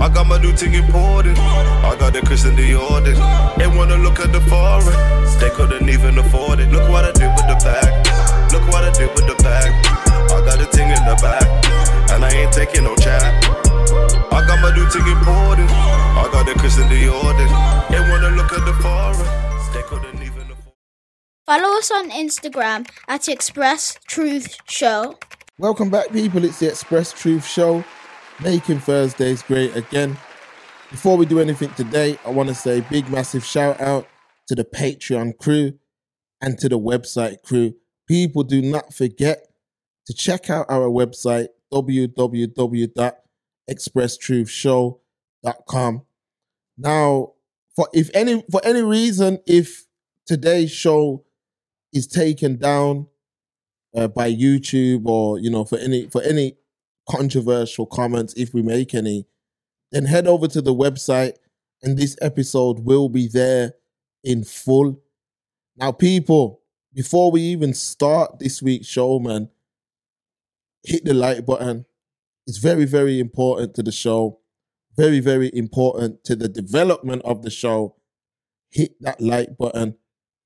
I got my new thing imported. I got the Christian Dior. They wanna look at the foreign. They couldn't even afford it. Look what I did with the bag. Look what I did with the bag. I got a thing in the back. And I ain't taking no chat. I got my new thing imported. I got the Christian Dior. They wanna look at the foreign. They couldn't even afford Follow us on Instagram at Express Truth Show. Welcome back, people. It's the Express Truth Show, making Thursdays great again. Before we do anything today, I want to say big, massive shout out to the Patreon crew and to the website crew. People, do not forget to check out our website www.expresstruthshow.com. Now, for if any for any reason, if today's show is taken down uh, by YouTube or you know for any for any controversial comments if we make any, then head over to the website and this episode will be there in full. Now, people, before we even start this week's show, man, hit the like button. It's very, very important to the show. Very, very important to the development of the show. Hit that like button,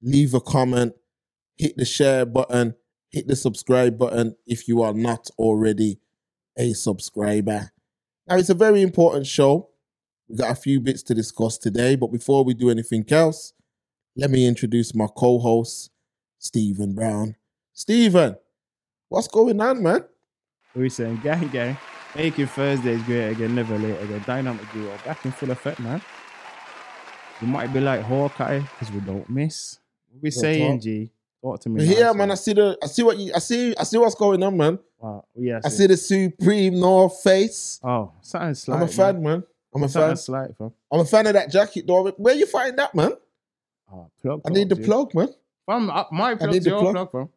leave a comment, hit the share button, hit the subscribe button if you are not already a subscriber. Now, it's a very important show. We've got a few bits to discuss today, but before we do anything else, let me introduce my co host, Stephen Brown. Stephen, what's going on, man? We saying gang gang. Making Thursdays great again, never late again. Dynamic duo back in full effect, man. We might be like Hawkeye because we don't miss. What we Don't saying. G? Talk to me. But here, nice, man, I see the, I see what you, I see, I see what's going on, man. Wow. Yeah, I see the Supreme North Face. Oh, something slight. I'm a fan, man. I'm a Something fan. slight, fam. I'm a fan of that jacket, though. Where you find that, man? Oh, plug. I need the G. plug, man. Fam, uh, my plug, need the your plug. plug, fam.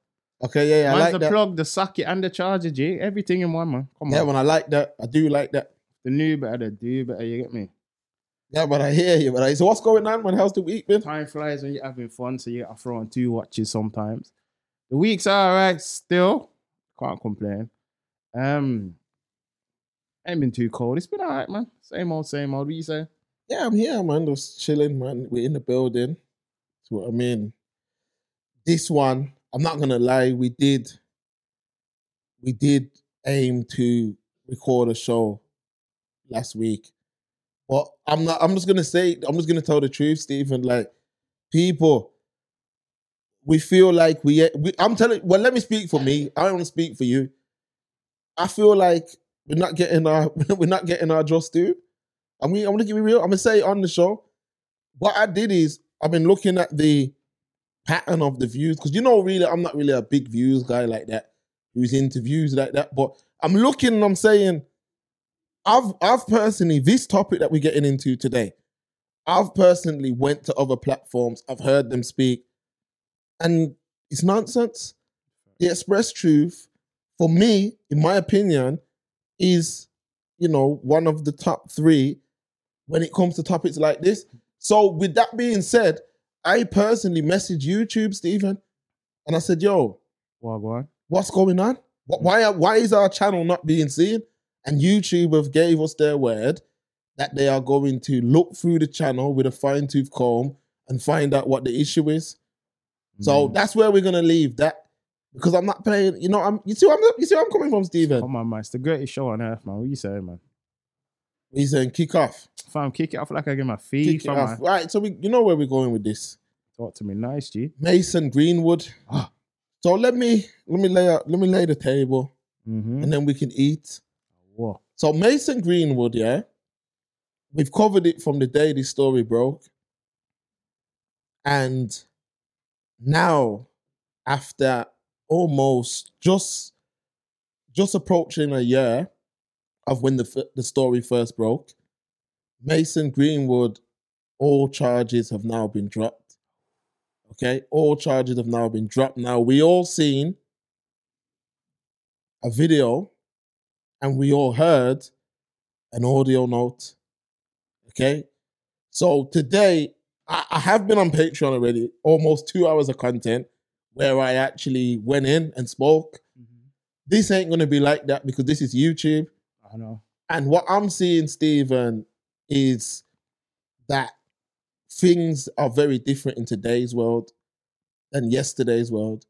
Okay, yeah, yeah, I like the that. plug, the socket, and the charger, G. Everything in one, man. Come Yeah, on. man, I like that. I do like that. The new better, the do better. You get me? Yeah, but I hear you. But I, so what's going on, man? How's the week been? Time flies when you're having fun, so you gotta throw on two watches sometimes. The week's alright still. Can't complain. Um ain't been too cold. It's been alright, man. Same old, same old. What you say? Yeah, I'm here, man. Just chilling, man. We're in the building. That's what I mean. This one, I'm not gonna lie, we did we did aim to record a show last week. But I'm not I'm just gonna say, I'm just gonna tell the truth, Stephen. Like, people, we feel like we, we I'm telling well, let me speak for me. I don't want to speak for you. I feel like we're not getting our we're not getting our just due. I mean, I'm gonna give you real. I'm gonna say on the show. What I did is I've been looking at the pattern of the views because you know, really, I'm not really a big views guy like that who's into views like that. But I'm looking and I'm saying, I've I've personally this topic that we're getting into today. I've personally went to other platforms. I've heard them speak, and it's nonsense. The express truth, for me, in my opinion, is you know one of the top three when it comes to topics like this. So, with that being said, I personally messaged YouTube, Stephen, and I said, "Yo, what's going on? Why why is our channel not being seen?" And YouTube have gave us their word that they are going to look through the channel with a fine tooth comb and find out what the issue is. So Mm. that's where we're gonna leave that because I'm not playing. You know, I'm you see, I'm you see, I'm coming from, Stephen. Come on, man. It's the greatest show on earth, man. What you saying, man? He's saying kick off, Fam, kick it off like I get my kick feet. Fam, off. Right, so we you know where we're going with this. Talk to me nice, G. Mason Greenwood. So let me let me lay out let me lay the table Mm-hmm. and then we can eat. What? So Mason Greenwood, yeah, we've covered it from the day this story broke, and now after almost just just approaching a year of when the the story first broke, Mason Greenwood, all charges have now been dropped. Okay, all charges have now been dropped. Now we all seen a video and we all heard an audio note. Okay. So today, I, I have been on Patreon already, almost two hours of content where I actually went in and spoke. Mm-hmm. This ain't going to be like that because this is YouTube. I know. And what I'm seeing, Stephen, is that things are very different in today's world than yesterday's world.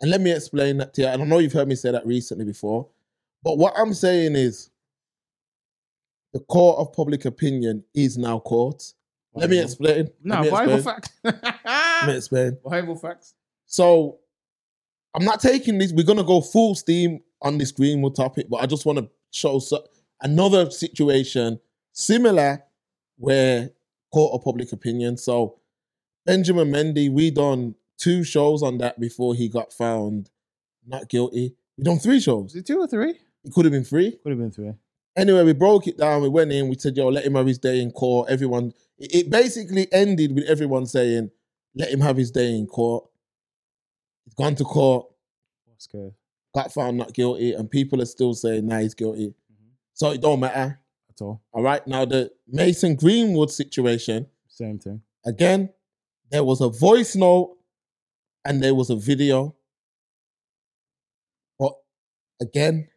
And let me explain that to you. And I know you've heard me say that recently before. But what I'm saying is the court of public opinion is now court. Let me explain. No, me Bible explain. facts. Let me explain. Bible facts. So I'm not taking this. We're gonna go full steam on this Greenwood topic, but I just want to show so, another situation similar where court of public opinion. So Benjamin Mendy, we done two shows on that before he got found not guilty. We done three shows. it two or three? It could have been three. Could have been three. Anyway, we broke it down. We went in. We said, "Yo, let him have his day in court." Everyone. It, it basically ended with everyone saying, "Let him have his day in court." He's gone to court. What's good? got found not guilty, and people are still saying, nah, he's guilty. Mm-hmm. So it don't matter. At all. All right. Now the Mason Greenwood situation, Same thing. again, there was a voice note and there was a video. But again,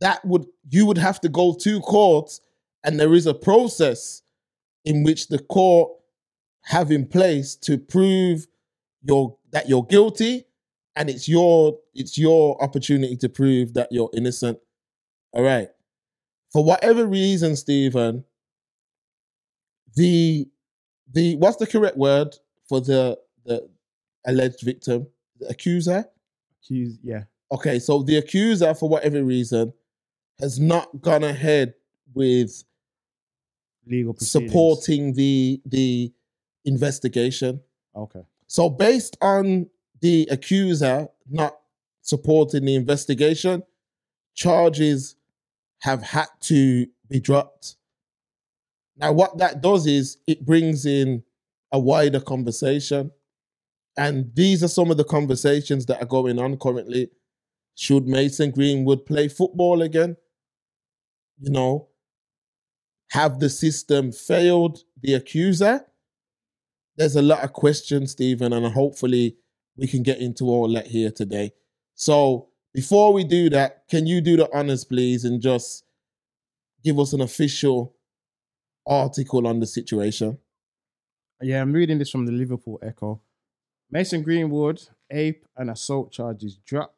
that would you would have to go to court, and there is a process in which the court have in place to prove your that you're guilty, and it's your it's your opportunity to prove that you're innocent. All right. For whatever reason, Stephen, the the what's the correct word for the the alleged victim, the accuser? Accused. Yeah. Okay, so the accuser, for whatever reason, has not gone ahead with Legal proceedings. supporting the the investigation. Okay. So based on the accuser not supporting the investigation, charges have had to be dropped. Now, what that does is it brings in a wider conversation. And these are some of the conversations that are going on currently. Should Mason Greenwood play football again? You know, have the system failed the accuser? There's a lot of questions, Stephen, and hopefully we can get into all that here today. So before we do that, can you do the honors, please, and just give us an official article on the situation? Yeah, I'm reading this from the Liverpool Echo. Mason Greenwood, ape and assault charges dropped.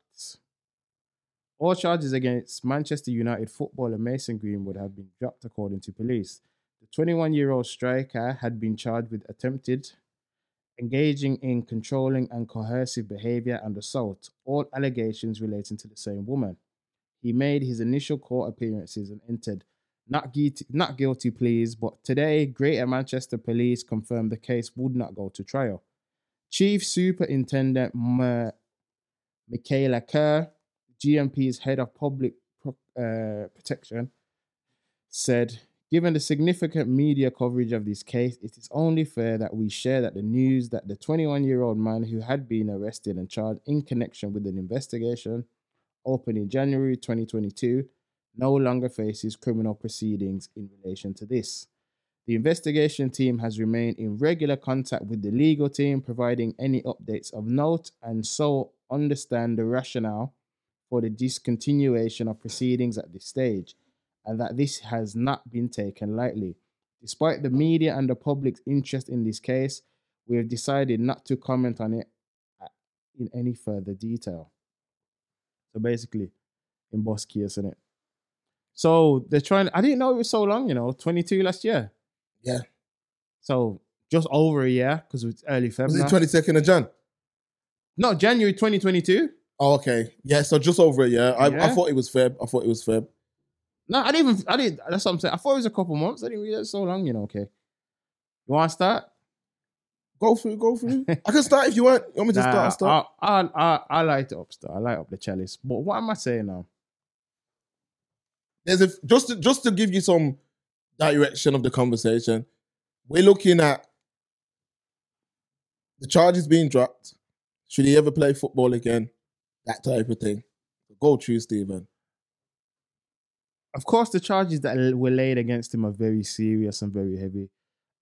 All charges against Manchester United footballer Mason Greenwood would have been dropped, according to police. The 21 year old striker had been charged with attempted engaging in controlling and coercive behavior and assault, all allegations relating to the same woman. He made his initial court appearances and entered not guilty, not guilty pleas, but today Greater Manchester Police confirmed the case would not go to trial. Chief Superintendent M- Michaela Kerr, GMP's head of public uh, protection, said, Given the significant media coverage of this case, it is only fair that we share that the news that the 21 year old man who had been arrested and charged in connection with an investigation opened in January 2022 no longer faces criminal proceedings in relation to this. The investigation team has remained in regular contact with the legal team, providing any updates of note, and so understand the rationale for the discontinuation of proceedings at this stage, and that this has not been taken lightly. Despite the media and the public's interest in this case, we have decided not to comment on it in any further detail. So basically, in boss isn't it? So they're trying. I didn't know it was so long. You know, 22 last year. Yeah. So just over a year because it's early February. Was it February. 22nd of Jan? No, January 2022. Oh, okay. Yeah, so just over a year. I, I thought it was Feb. I thought it was Feb. No, I didn't even. I didn't. That's what I'm saying. I thought it was a couple months. I didn't realize so long. You know. Okay. You want to start? Go through, go through. I can start if you want. You want me to start? Nah, start. I, I, I, I light it up. Start. I light up the chalice. But what am I saying now? There's a just to, just to give you some direction of the conversation. We're looking at the charges being dropped. Should he ever play football again? That type of thing. Go through, Stephen. of course, the charges that were laid against him are very serious and very heavy.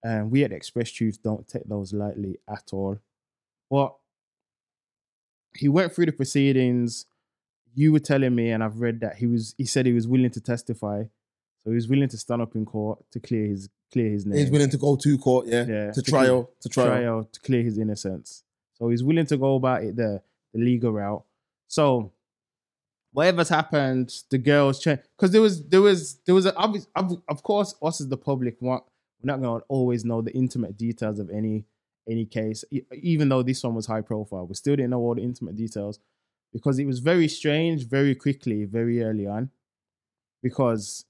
And we at Express Truth don't take those lightly at all. But he went through the proceedings you were telling me, and I've read that he was. He said he was willing to testify, so he was willing to stand up in court to clear his clear his name. He's willing to go to court, yeah, Yeah, to to trial, to trial. trial to clear his innocence. So he's willing to go about it the the legal route. So whatever's happened, the girls change because there was there was there was a obvious, of, of course us as the public want we're not going to always know the intimate details of any any case. Even though this one was high profile we still didn't know all the intimate details because it was very strange very quickly very early on because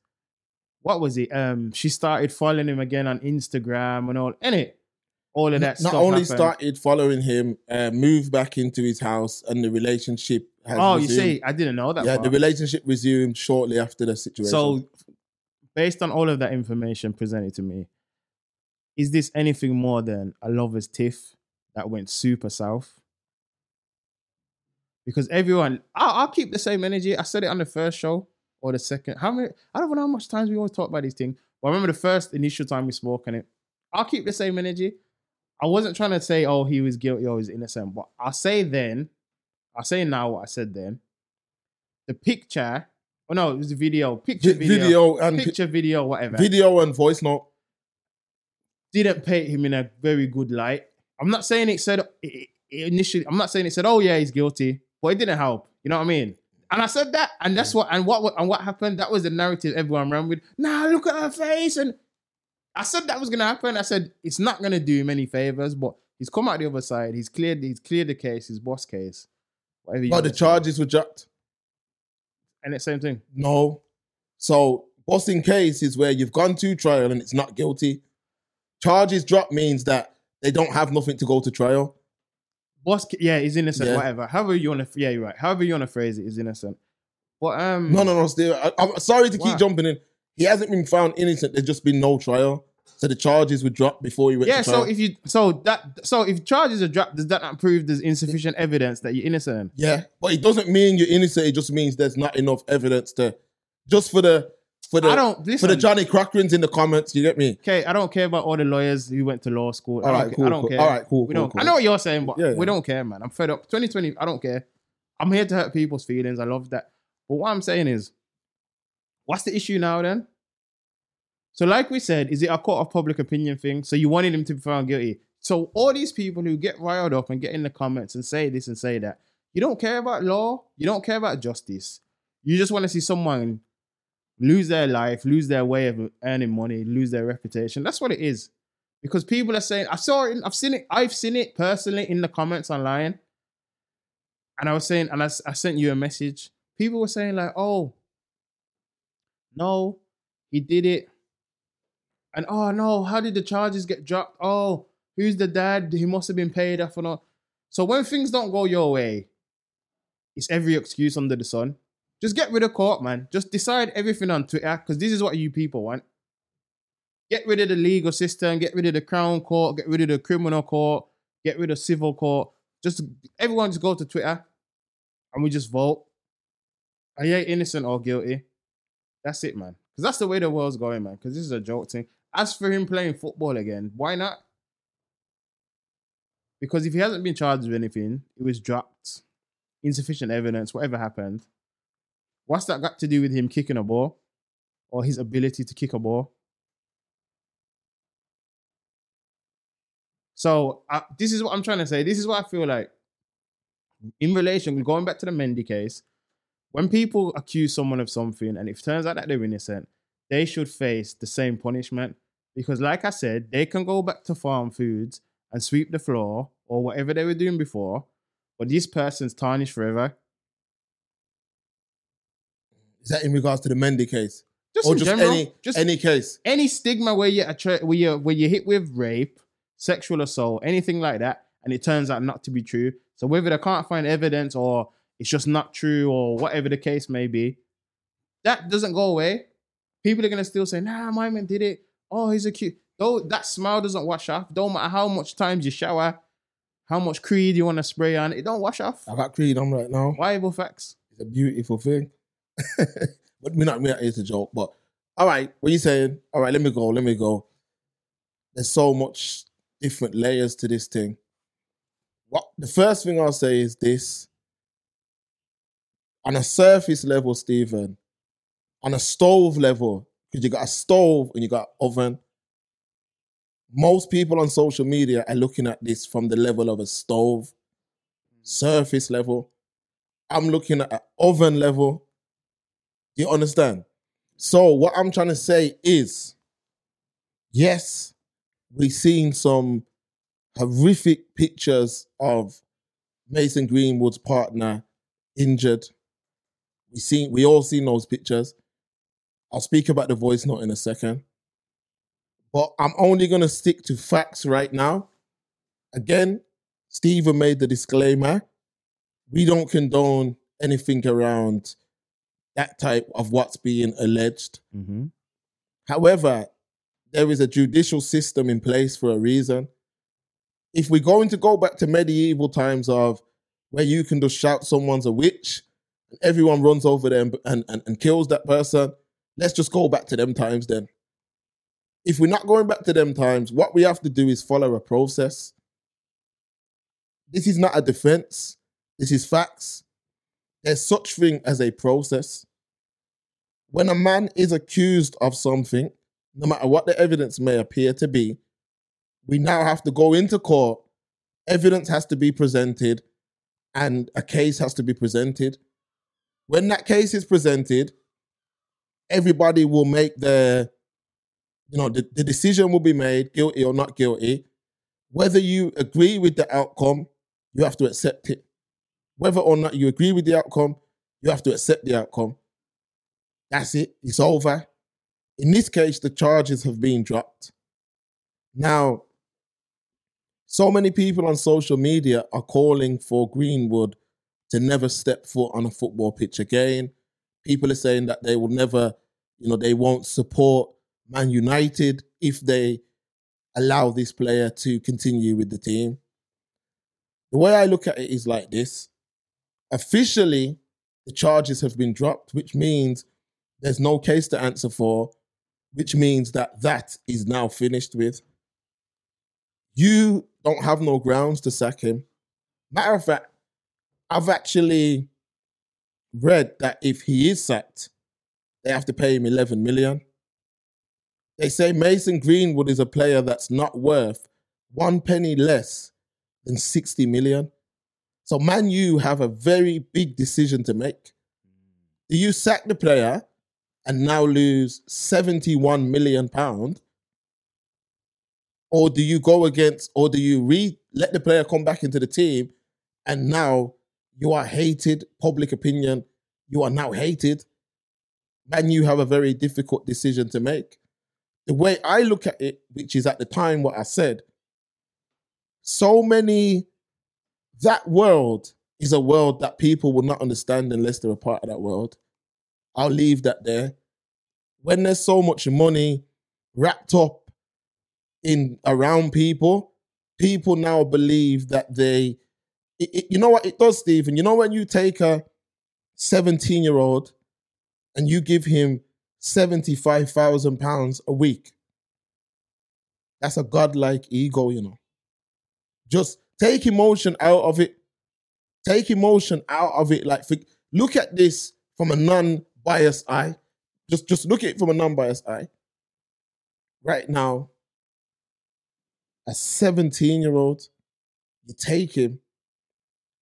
what was it? Um she started following him again on Instagram and all and it all of that Not only happened. started following him, uh, moved back into his house, and the relationship has oh you see I didn't know that yeah, part. the relationship resumed shortly after the situation. So, based on all of that information presented to me, is this anything more than a lover's tiff that went super south? Because everyone, I'll, I'll keep the same energy. I said it on the first show or the second. How many? I don't know how much times we always talk about these things. But I remember the first initial time we spoke on it. I'll keep the same energy. I wasn't trying to say, oh, he was guilty or he's innocent. But I'll say then, I'll say now what I said then. The picture, oh no, it was the video. Picture Vi- video. video and picture video, whatever. video and voice note. didn't paint him in a very good light. I'm not saying it said it, it initially. I'm not saying it said, "Oh yeah, he's guilty," but it didn't help. You know what I mean? And I said that, and that's what and what and what happened. That was the narrative everyone ran with. Nah, look at her face, and I said that was gonna happen. I said it's not gonna do him any favors, but he's come out the other side. He's cleared. He's cleared the case. His boss case. Whatever. But the wanna charges were dropped. and it's the same thing. No. So Boston case is where you've gone to trial and it's not guilty. Charges dropped means that they don't have nothing to go to trial. Boss, yeah, he's innocent. Yeah. Whatever. However you want to, yeah, you're right. However you want to phrase it, he's innocent. But um, No, no, no. Still, I, I'm sorry to keep jumping in. He hasn't been found innocent. There's just been no trial. So the charges were dropped before you went Yeah, to so if you so that so if charges are dropped, does that not prove there's insufficient evidence that you're innocent? yeah, but it doesn't mean you're innocent. It just means there's not enough evidence to just for the for the I don't for the Johnny Cochrans in the comments. You get me? okay, I don't care about all the lawyers who went to law school. I All don't, right, cool, I don't cool. care. All right, cool, We cool, don't. cool. I know what you're saying, but Yeah, we yeah. don't care, man. I'm fed up. 2020. I don't care. I'm here to hurt people's feelings. I love that. But what I'm saying is, what's the issue now then? So, like we said, is it a court of public opinion thing? So you wanted him to be found guilty. So all these people who get riled up and get in the comments and say this and say that, you don't care about law. You don't care about justice. You just want to see someone lose their life, lose their way of earning money, lose their reputation. That's what it is. Because people are saying, I saw it, I've seen it, I've seen it personally in the comments online. And I was saying, and I sent you a message. People were saying, like, oh, no, he did it. And oh no, how did the charges get dropped? Oh, who's the dad? He must have been paid off or not. So when things don't go your way, it's every excuse under the sun. Just get rid of court, man. Just decide everything on Twitter because this is what you people want. Get rid of the legal system, get rid of the crown court, get rid of the criminal court, get rid of civil court. Just everyone just go to Twitter and we just vote. Are you innocent or guilty? That's it, man. Because that's the way the world's going, man. Because this is a joke thing. As for him playing football again, why not? Because if he hasn't been charged with anything, it was dropped, insufficient evidence, whatever happened. What's that got to do with him kicking a ball or his ability to kick a ball? So uh, this is what I'm trying to say. This is what I feel like in relation, going back to the Mendy case, when people accuse someone of something and it turns out that they're innocent, they should face the same punishment. Because, like I said, they can go back to farm foods and sweep the floor or whatever they were doing before, but this person's tarnished forever. Is that in regards to the Mendy case, Just or just general, any just any case? any stigma where you attra- where you where you hit with rape, sexual assault, anything like that, and it turns out not to be true. So whether they can't find evidence or it's just not true or whatever the case may be, that doesn't go away. People are gonna still say, "Nah, my man did it. Oh, he's a cute." Though that smile doesn't wash off. Don't matter how much times you shower, how much creed you want to spray on, it don't wash off. I got Creed on right now. Viable facts. It's a beautiful thing. but we're not, we're not here to joke. But all right, what you saying? All right, let me go. Let me go. There's so much different layers to this thing. What the first thing I'll say is this. on a surface level, Stephen, on a stove level, because you got a stove and you got oven. Most people on social media are looking at this from the level of a stove, surface level. I'm looking at oven level. You understand? So what I'm trying to say is, yes, we've seen some horrific pictures of Mason Greenwood's partner injured. We seen we all seen those pictures. I'll speak about the voice note in a second. But I'm only gonna stick to facts right now. Again, Stephen made the disclaimer. We don't condone anything around that type of what's being alleged. Mm-hmm. However, there is a judicial system in place for a reason. If we're going to go back to medieval times of where you can just shout someone's a witch and everyone runs over them and, and, and kills that person, let's just go back to them times then. If we're not going back to them times, what we have to do is follow a process. This is not a defense. This is facts. There's such thing as a process. When a man is accused of something, no matter what the evidence may appear to be, we now have to go into court. Evidence has to be presented, and a case has to be presented. When that case is presented, everybody will make their, you know, the, the decision will be made, guilty or not guilty. Whether you agree with the outcome, you have to accept it. Whether or not you agree with the outcome, you have to accept the outcome. That's it. It's over. In this case, the charges have been dropped. Now, so many people on social media are calling for Greenwood to never step foot on a football pitch again. People are saying that they will never, you know, they won't support Man United if they allow this player to continue with the team. The way I look at it is like this officially, the charges have been dropped, which means there's no case to answer for, which means that that is now finished with. You don't have no grounds to sack him. Matter of fact, I've actually read that if he is sacked, they have to pay him 11 million. They say Mason Greenwood is a player that's not worth one penny less than 60 million. So Man U have a very big decision to make. Do you sack the player and now lose 71 million pound? Or do you go against, or do you re let the player come back into the team and now you are hated, public opinion, you are now hated, and you have a very difficult decision to make. The way I look at it, which is at the time what I said, so many, that world is a world that people will not understand unless they're a part of that world. I'll leave that there. When there's so much money wrapped up in around people, people now believe that they, it, it- you know what it does, Stephen? You know when you take a 17 year old and you give him 75,000 pounds a week, that's a godlike ego, you know. Just take emotion out of it. Take emotion out of it. Like, look at this from a non-biased eye. Just, just look at it from a non-biased eye. Right now, a 17-year-old, you take him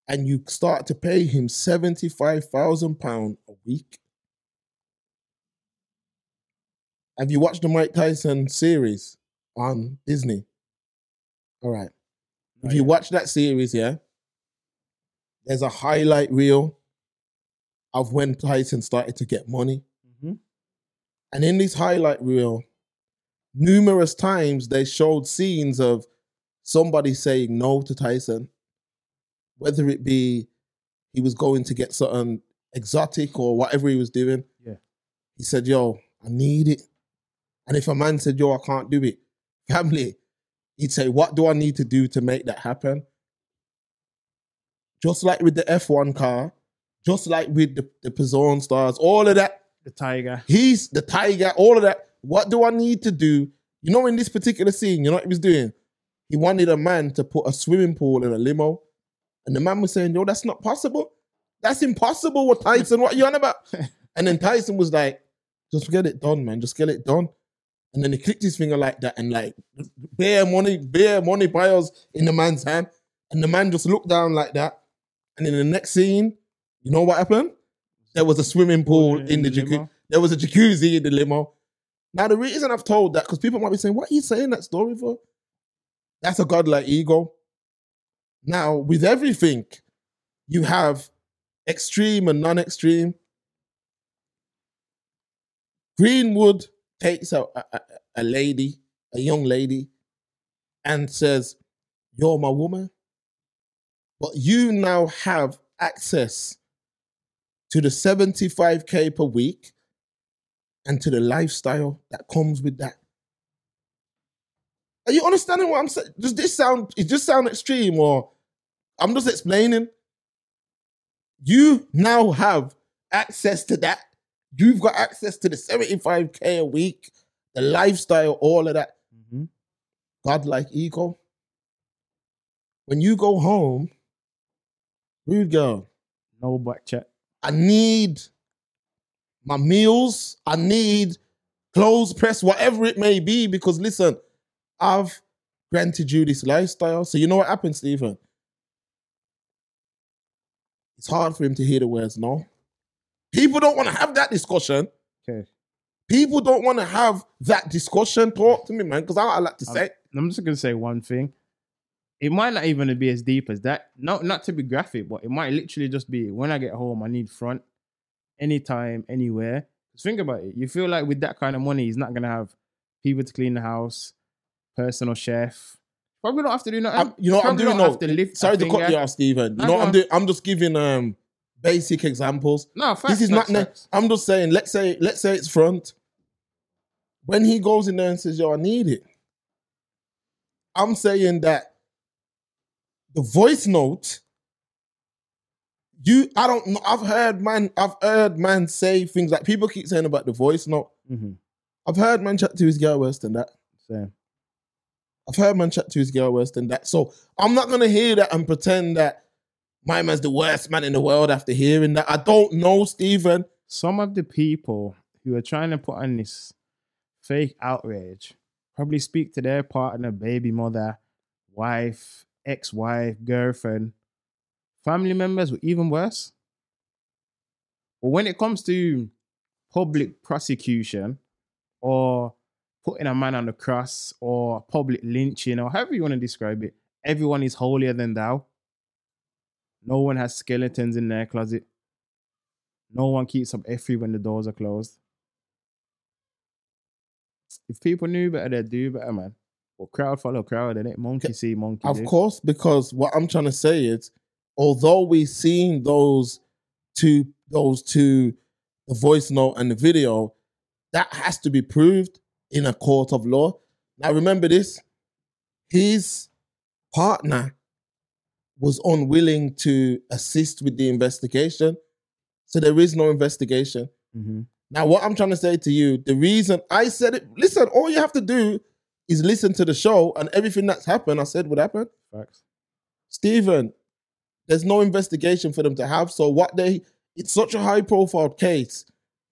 and you start to pay him 75,000 pounds a week. Have you watched the Mike Tyson series on Disney? All right. If you watch that series, yeah, there's a highlight reel of when Tyson started to get money. Mhm. And in this highlight reel, numerous times they showed scenes of somebody saying no to Tyson, whether it be he was going to get something exotic or whatever he was doing. Yeah. He said, Yo, I need it. And if a man said, Yo, I can't do it, family, he'd say, What do I need to do to make that happen? Just like with the F1 car, just like with the, the Pizon stars, all of that, The Tiger. he's the tiger, all of that. What do I need to do? You know, in this particular scene, you know what he was doing? He wanted a man to put a swimming pool in a limo. And the man was saying, Yo, that's not possible. That's impossible. What Tyson? What are you on about? And then Tyson was like, just get it done, man. Just get it done. And then he clicked his finger like that and like bare money, bare money piles in the man's hand. And the man just looked down like that. And in the next scene, you know what happened? There was a swimming pool in the jacuzzi. There was a jacuzzi in the limo. Now, the reason I've told that, because people might be saying, what are you saying that story for? That's a godlike ego. Now, with everything, you have extreme and non extreme. Greenwood takes a, a, a- lady, a young lady, and says, You're my woman. But you now have access to the 75K per week and to the lifestyle that comes with that. Are you understanding what I'm saying? Does this sound, it just sound extreme or I'm just explaining? You now have access to that. You've got access to the 75K a week, the lifestyle, all of that. Mhm. Godlike ego. When you go home, rude girl, No back check. I need my meals. I need clothes press, whatever it may be. Because listen, I've granted you this lifestyle. So you know what happens, Stephen? It's hard for him to hear the words no. People don't want to have that discussion. Okay. People don't want to have that discussion. Talk to me, man, because I, I like to say. I'm just gonna say one thing. It might not even be as deep as that. Not not to be graphic, but it might literally just be when I get home, I need front anytime, anywhere. Just think about it. You feel like with that kind of money, he's not gonna have people to clean the house, personal chef. Probably don't have to do nothing. I'm- you know what I'm Probably doing? don't No, have to lift a sorry to cut finger. you off, Stephen. You Nah, know what I'm on. doing? I'm just giving um basic examples. No, facts, this is facts, not. Ne- facts. I'm just saying. Let's say. Let's say it's front. When he goes in there and says, "Yo, I need it," I'm saying that the voice note. You, I don't know. I've heard man. I've heard man say things like people keep saying about the voice note. Mhm. I've heard man chat to his girl worse than that. Same. I've heard man chat to his girl worse than that. So I'm not gonna hear that and pretend that my man's the worst man in the world after hearing that. I don't know, Stephen. some of the people who are trying to put on this fake outrage probably speak to their partner, baby mother, wife, ex wife, girlfriend, family members, or even worse. But when it comes to public prosecution or putting a man on the cross or public lynching or however you want to describe it, everyone is holier than thou. No one has skeletons in their closet. No one keeps up F3 when the doors are closed. If people knew better, they'd do better, man. But crowd follow crowd, and it monkey see monkey Of do. course, because what I'm trying to say is, although we've seen those two, those two, the voice note and the video, that has to be proved in a court of law. Now, remember this: his partner was unwilling to assist with the investigation, so there is no investigation. Mhm. Now, what I'm trying to say to you, the reason I said it, listen, all you have to do is listen to the show and everything that's happened, I said would happen. Facts. Stephen, there's no investigation for them to have. So what they it's such a high profile case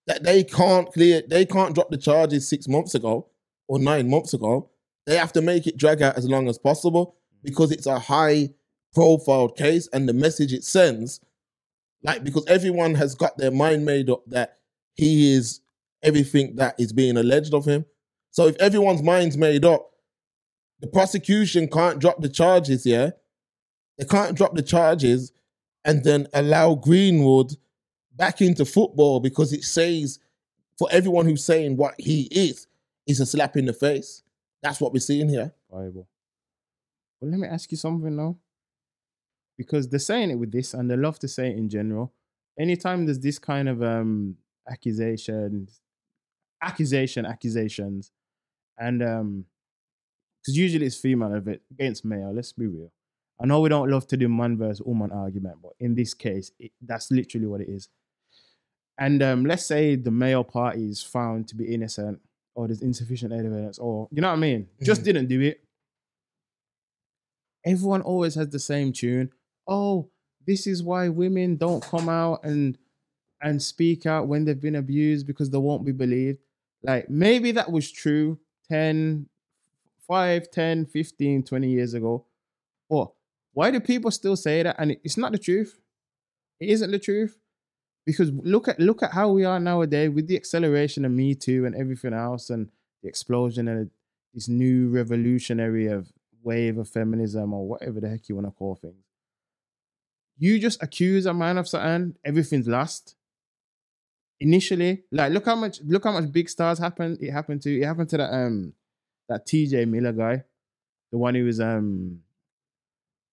that they can't clear they can't drop the charges six months ago or nine months ago. They have to make it drag out as long as possible because it's a high profile case and the message it sends, like because everyone has got their mind made up that he is everything that is being alleged of him. So if everyone's mind's made up, the prosecution can't drop the charges, yeah? They can't drop the charges and then allow Greenwood back into football because it says for everyone who's saying what he is, is a slap in the face. That's what we're seeing here. Bible. But let me ask you something now. Because they're saying it with this and they love to say it in general. Anytime there's this kind of um accusations, accusation, accusations, and um because usually it's female against male, let's be real. I know we don't love to do man versus woman argument, but in this case, it, that's literally what it is. And um, let's say the male party is found to be innocent, or there's insufficient evidence, or you know what I mean, just Mhm. didn't do it. Everyone always has the same tune. Oh, this is why women don't come out and and speak out when they've been abused because they won't be believed. Like maybe that was true 10, 5, 10, 15, 20 years ago. But why do people still say that? And it's not the truth. It isn't the truth. Because look at look at how we are nowadays with the acceleration of Me Too and everything else and the explosion and this new revolutionary of wave of feminism or whatever the heck you want to call things. You just accuse a man of something, everything's lost. Initially, like look how much look how much big stars happened. It happened to it happened to that um that TJ Miller guy, the one who was um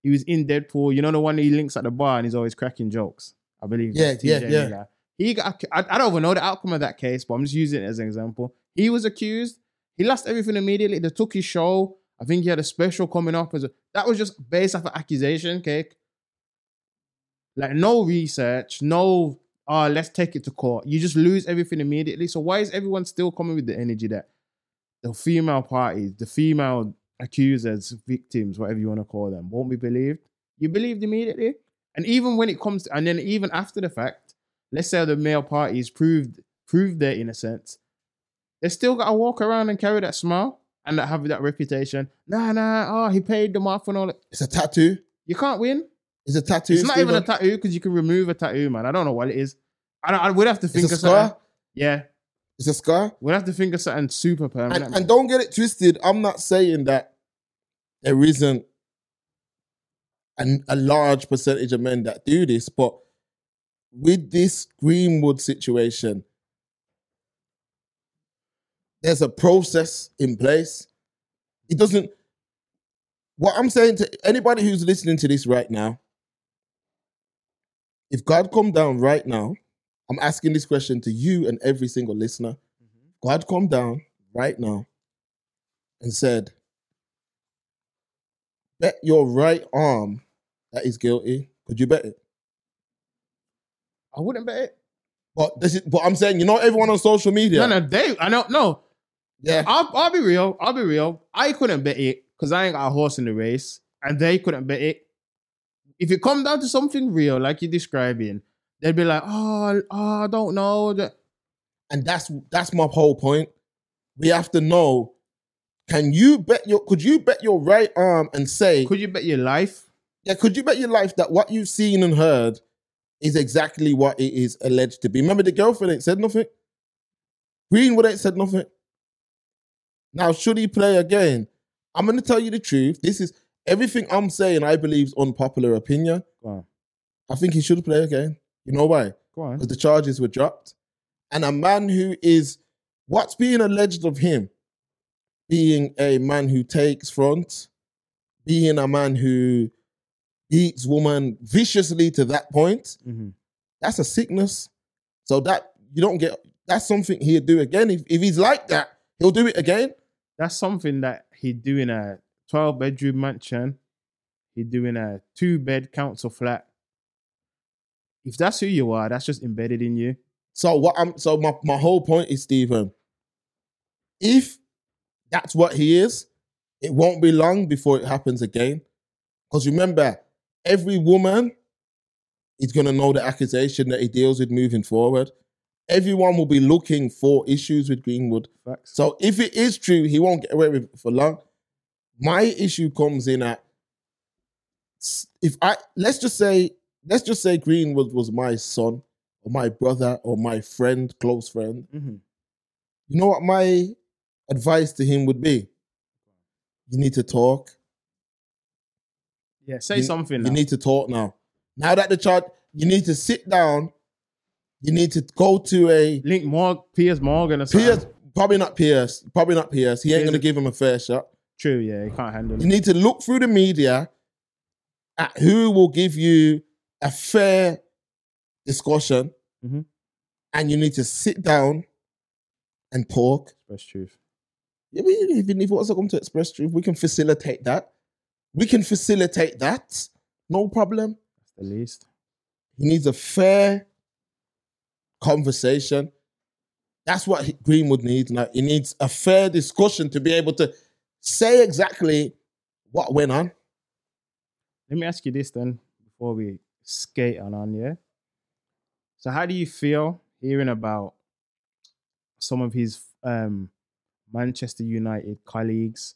he was in Deadpool. You know the one he links at the bar and he's always cracking jokes. I believe. Yeah, yeah, yeah. Miller. He got. I, I don't even know the outcome of that case, but I'm just using it as an example. He was accused. He lost everything immediately. They took his show. I think he had a special coming up. As a, that was just based off an accusation, cake. Like no research, no. Oh, let's take it to court. You just lose everything immediately. So why is everyone still coming with the energy that the female parties, the female accusers, victims, whatever you want to call them, won't be believed? You believed immediately, and even when it comes, to, and then even after the fact, let's say the male parties proved proved their innocence, they still got to walk around and carry that smile and that have that reputation. Nah, nah, oh, he paid them off and all that. It's a tattoo. You can't win. It's a tattoo. It's not even a tattoo because you can remove a tattoo, man. I don't know what it is. I, I would have to think It's a of something. Yeah, It's a scar. we'd have to think of something super permanent. And, and don't get it twisted. I'm not saying that there isn't an, a large percentage of men that do this, but with this Greenwood situation, there's a process in place. It doesn't. What I'm saying to anybody who's listening to this right now, if God come down right now, I'm asking this question to you and every single listener. Mm-hmm. God come down right now and said, Bet your right arm that is guilty. Could you bet it? I wouldn't bet it. But this is but I'm saying, you know, everyone on social media. No, no, they. I don't know. Yeah. I'll, I'll be real. I'll be real. I couldn't bet it because I ain't got a horse in the race, and they couldn't bet it. If it come down to something real, like you're describing, they'd be like, "Oh, oh I don't know." And that's that's my whole point. We have to know. Can you bet your could you bet your right arm and say Could you bet your life? Yeah, could you bet your life that what you've seen and heard is exactly what it is alleged to be? Remember, the girlfriend ain't said nothing. Greenwood ain't said nothing. Now, should he play again? I'm going to tell you the truth. This is everything I'm saying. I believe is unpopular opinion. On, I think he should play again. You know why? Because the charges were dropped, and a man who is what's being alleged of him, being a man who takes front, being a man who beats woman viciously to that point, Mhm. that's a sickness. So that you don't get that's something he'll do again. If, if he's like that, he'll do it again. That's something that he'd do in a 12 bedroom mansion. He'd do in a two bed council flat. If that's who you are, that's just embedded in you. So what I'm so my, my whole point is, Stephen, if that's what he is, it won't be long before it happens again. Because remember, every woman is gonna know the accusation that he deals with moving forward. Everyone will be looking for issues with Greenwood. Facts. So if it is true, he won't get away with it for long. My issue comes in at if I let's just say let's just say Greenwood was my son or my brother or my friend, close friend. Mhm. You know what my advice to him would be? You need to talk. Yeah, say you, something. You now. need to talk now. Now that the charge, you need to sit down. You need to go to a Link Morg, Piers Morgan or something. Piers. Probably not Piers. Probably not Piers. He ain't gonna give him a fair shot. True, yeah, he can't handle You it. need to look through the media at who will give you a fair discussion, Mhm. and you need to sit down and talk. Express truth. Yeah, we- even if it wants to come to express truth, we can facilitate that. We can facilitate that. No problem. That's the least. He needs a fair conversation. That's what Greenwood needs now. He needs a fair discussion to be able to say exactly what went on. Let me ask you this then, before we skating on, yeah. So how do you feel hearing about some of his um Manchester United colleagues?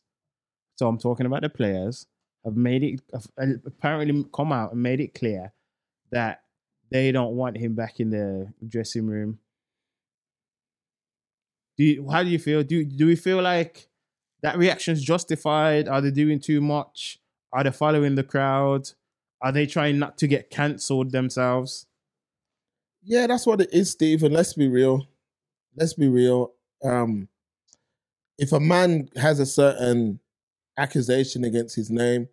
So I'm talking about the players have made it have uh, apparently come out and made it clear that they don't want him back in the dressing room. Do you, how do you feel? Do do we feel like that reaction is justified? Are they doing too much? Are they following the crowd? Are they trying not to get cancelled themselves? Yeah, that's what it is, Stephen. Let's be real. Let's be real. Um, if a man has a certain accusation against his name,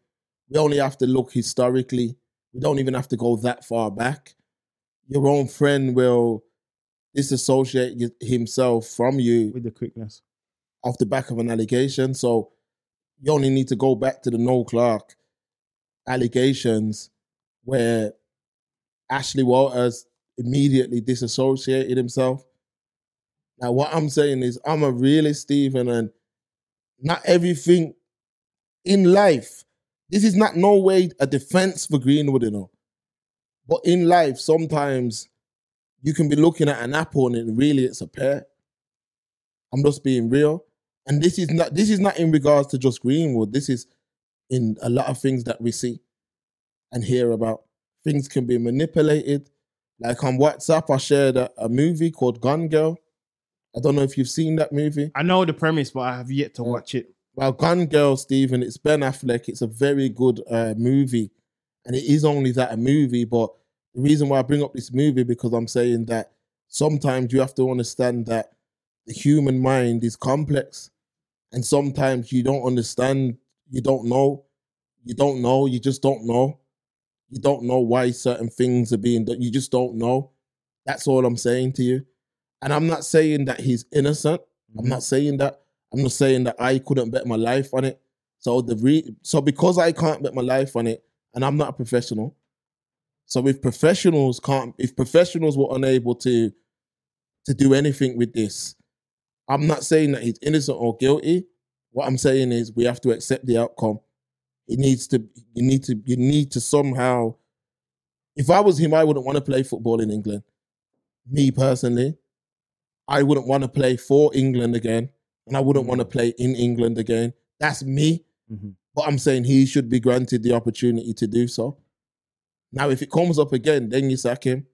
we only have to look historically. We don't even have to go that far back. Your own friend will disassociate himself from you With the quickness. off the back of an allegation. So you only need to go back to the Noel Clarke allegations where Ashley Walters immediately disassociated himself. Now, what I'm saying is, I'm a realist, Stephen, and not everything in life, this is not no way a defense for Greenwood, you know. But in life, sometimes you can be looking at an apple and it really it's a pear. I'm just being real. And this is not this is not in regards to just Greenwood. This is in a lot of things that we see and hear about. Things can be manipulated. Like on WhatsApp, I shared a, a movie called Gone Girl. I don't know if you've seen that movie. I know the premise, but I have yet to Yeah. watch it. Well, Gone Girl, Stephen, it's Ben Affleck. It's a very good uh, movie. And it is only that a movie. But the reason why I bring up this movie because I'm saying that sometimes you have to understand that the human mind is complex. And sometimes you don't understand, you don't know, you don't know, you just don't know. You don't know why certain things are being done. You just don't know. That's all I'm saying to you. And I'm not saying that he's innocent. I'm not saying that. I'm not saying that I couldn't bet my life on it. So the re- so because I can't bet my life on it, and I'm not a professional. So if professionals can't, if professionals were unable to to do anything with this, I'm not saying that he's innocent or guilty. What I'm saying is we have to accept the outcome. It needs to. You need to. You need to somehow. If I was him, I wouldn't want to play football in England. Me personally, I wouldn't want to play for England again, and I wouldn't want to play in England again. That's me. Mhm. But I'm saying he should be granted the opportunity to do so. Now, if it comes up again, then you sack him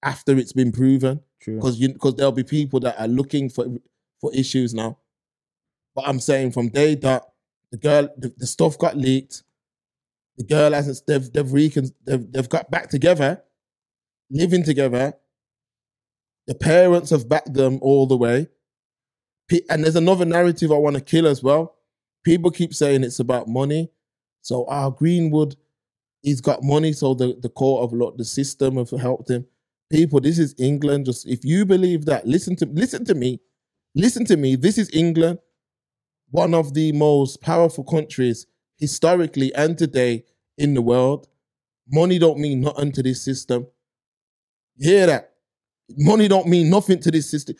after it's been proven, True. because because there'll be people that are looking for for issues now. But I'm saying from day that the girl, the, the stuff got leaked. The girl hasn't. They've they've, recon, they've they've got back together, living together. The parents have backed them all the way. And there's another narrative I want to kill as well. People keep saying it's about money. So our Greenwood, he's got money, so the, the court of law, the system have helped him. People, this is England. Just if you believe that, listen to listen to me. Listen to me. This is England, one of the most powerful countries historically and today in the world. Money don't mean nothing to this system. You hear that? Money don't mean nothing to this system.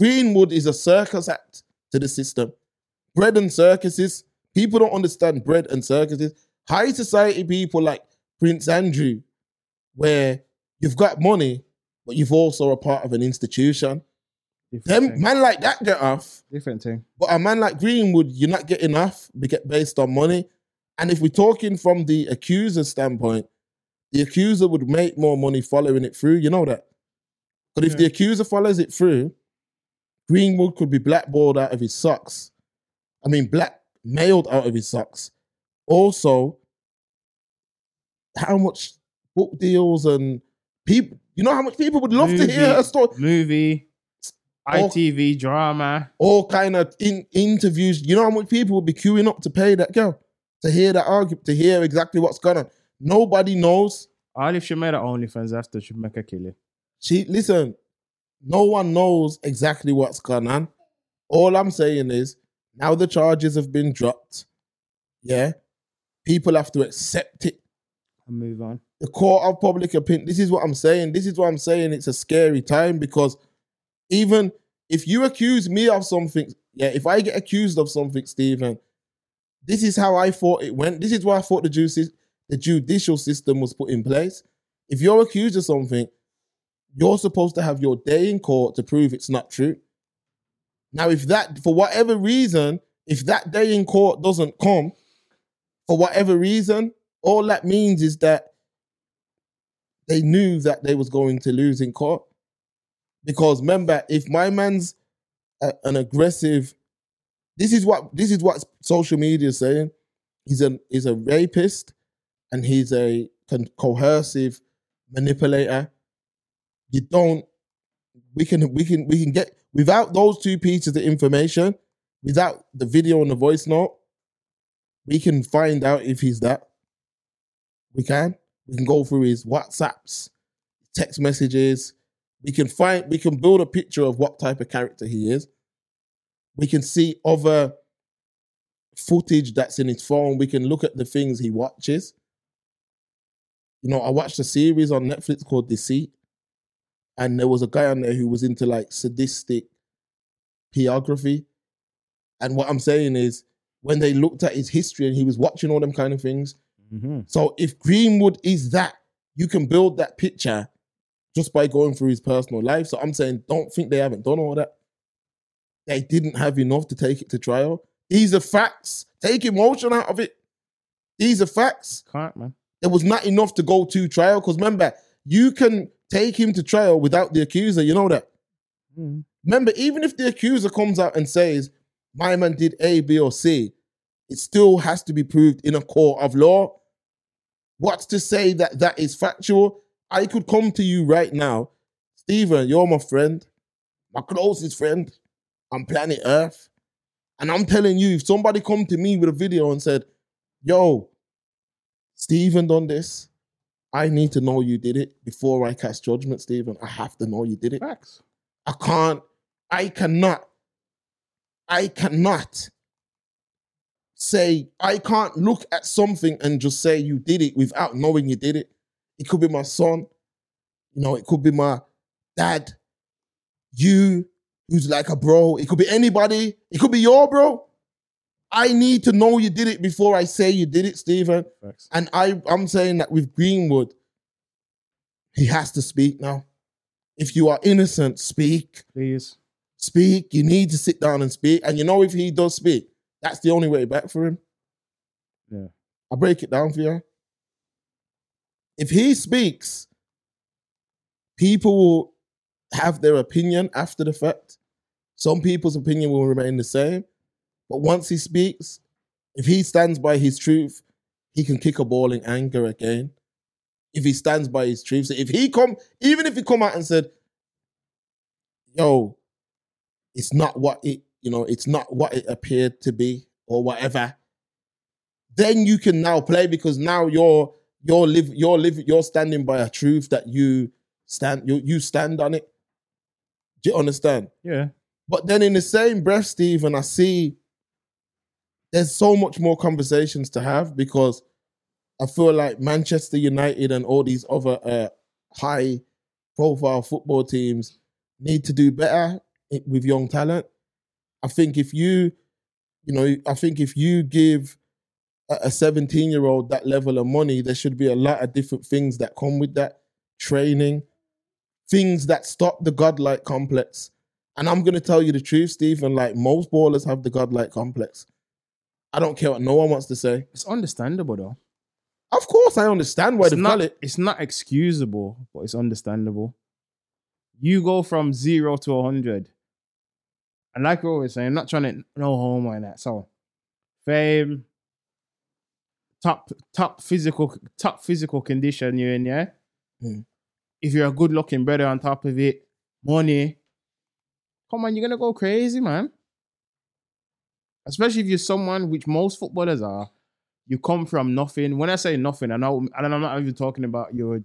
Greenwood is a circus act to the system. Bread and circuses. People don't understand bread and circuses. High society people like Prince Andrew, where you've got money, but you've also a part of an institution. Different Them thing. man like that get off. Different thing. But a man like Greenwood, you're not getting off based on money. And if we're talking from the accuser standpoint, the accuser would make more money following it through. You know that. But if Yeah. the accuser follows it through, Greenwood could be blackballed out of his socks. I mean, blackmailed out of his socks. Also, how much book deals and people, you know how much people would love to hear a story? Movie. ITV drama. all kind of in, interviews. You know how much people would be queuing up to pay that girl to hear that argument, to hear exactly what's going on. Nobody knows. All if she made her OnlyFans after she make a killing. She listen. No one knows exactly what's going on. All I'm saying is now the charges have been dropped. Yeah, people have to accept it. And move on. the court of public opinion. This is what I'm saying. This is what I'm saying. It's a scary time because even if you accuse me of something, yeah, if I get accused of something, Stephen, this is how I thought it went. This is why I thought the justice, the judicial system was put in place. If you're accused of something, you're supposed to have your day in court to prove it's not true. Now, if that, for whatever reason, if that day in court doesn't come, for whatever reason, all that means is that they knew that they was going to lose in court. Because remember, if my man's a, an aggressive, this is what this is what social media is saying. He's a he's a rapist, and he's a con- coercive manipulator. You don't. We can we can we can get without those two pieces of information, without the video and the voice note, we can find out if he's that. We can. We can go through his WhatsApps, text messages. We can find. We can build a picture of what type of character he is. We can see other footage that's in his phone. We can look at the things he watches. You know, I watched a series on Netflix called Deceit, and there was a guy on there who was into like sadistic pornography. And what I'm saying is, when they looked at his history and he was watching all them kind of things, Mm-hmm. so if Greenwood is that, you can build that picture just by going through his personal life. So I'm saying, don't think they haven't done all that. They didn't have enough to take it to trial. These are facts. Take emotion out of it. These are facts. Can't man. There was not enough to go to trial. Because remember, you can take him to trial without the accuser. You know that. Mm. Remember, even if the accuser comes out and says, my man did A, B, or C, it still has to be proved in a court of law. What's to say that that is factual? I could come to you right now, Stephen, you're my friend, my closest friend on planet Earth. And I'm telling you, if somebody come to me with a video and said, yo, Stephen done this, I need to know you did it before I cast judgment, Stephen. I have to know you did it. Facts. I can't, I cannot, I cannot say, I can't look at something and just say you did it without knowing you did it. It could be my son, you know, it could be my dad, you, who's like a bro, it could be anybody, it could be your bro. I need to know you did it before I say you did it, Stephen. Facts. And I, I'm saying that with Greenwood, he has to speak now. If you are innocent, speak. Please. Speak. You need to sit down and speak. And you know, if he does speak, that's the only way back for him. Yeah. I'll break it down for you. If he speaks, people will have their opinion after the fact. Some people's opinion will remain the same. But once he speaks, if he stands by his truth, he can kick a ball in anger again. If he stands by his truth. So if he come, even if he come out and said, yo, it's not what it, you know, it's not what it appeared to be, or whatever, then you can now play because now you're you're live you're live you're standing by a truth that you stand you you stand on it. Do you understand? Yeah. But then in the same breath, Stephen, I see there's so much more conversations to have because I feel like Manchester United and all these other uh, high profile football teams need to do better with young talent. I think if you, you know, I think if you give a 17 year old that level of money, there should be a lot of different things that come with that training, things that stop the godlike complex. And I'm going to tell you the truth, Stephen, like most ballers have the godlike complex. I don't care what no one wants to say. It's understandable though. Of course, I understand why it's they not, call it. It's not excusable, but it's understandable. You go from zero to a hundred. And like we're always say, I'm not trying to no homo in that. So fame, top top physical top physical condition you're in, yeah. Mm. If you're a good looking brother on top of it, money. Come on, you're gonna go crazy, man. Especially if you're someone which most footballers are, you come from nothing. When I say nothing, I know, and I'm not even talking about your,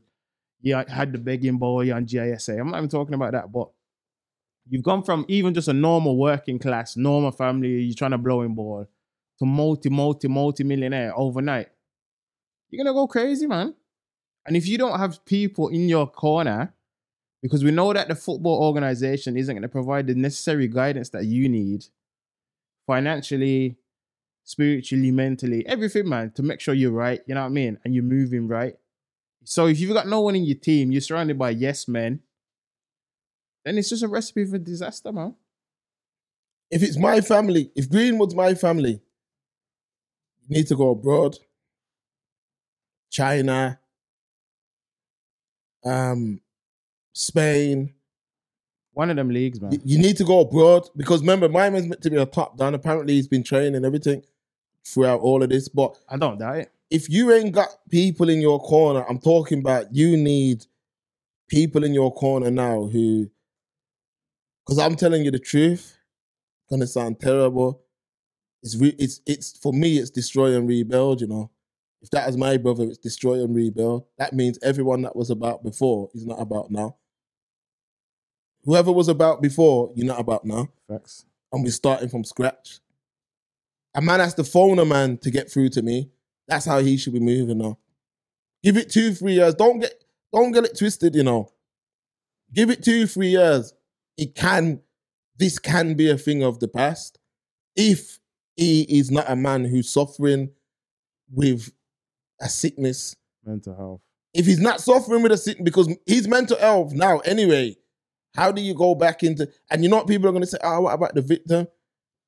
you had the begging boy on GISA. I'm not even talking about that, but you've gone from even just a normal working class, normal family, you're trying to blow in ball, to multi, multi, multi millionaire overnight. You're gonna go crazy, man. And if you don't have people in your corner, because we know that the football organization isn't going to provide the necessary guidance that you need financially, spiritually, mentally, everything, man, to make sure you're right. You know what I mean? And you're moving right. So if you've got no one in your team, you're surrounded by yes men, then it's just a recipe for disaster, man. If it's my family, if Greenwood's my family, you need to go abroad. China, um, Spain. One of them leagues, man. You, you need to go abroad because remember, my man's meant to be a top down. Apparently, he's been training and everything throughout all of this. But I don't doubt it. if you ain't got people in your corner, I'm talking about you need people in your corner now who, because I'm telling you the truth, gonna sound terrible. It's re- it's it's for me, it's destroy and rebuild. You know, if that is my brother, it's destroy and rebuild. That means everyone that was about before is not about now. Whoever was about before, you're not about now Facts. and we're starting from scratch. A man has to phone a man to get through to me. That's how he should be moving now. Give it two, three years. Don't get don't get it twisted, you know. Give it two, three years. It can this can be a thing of the past. If he is not a man who's suffering with a sickness. Mental health. If he's not suffering with a sickness, because he's mental health now anyway, how do you go back into and you know what people are gonna say, oh, what about the victim?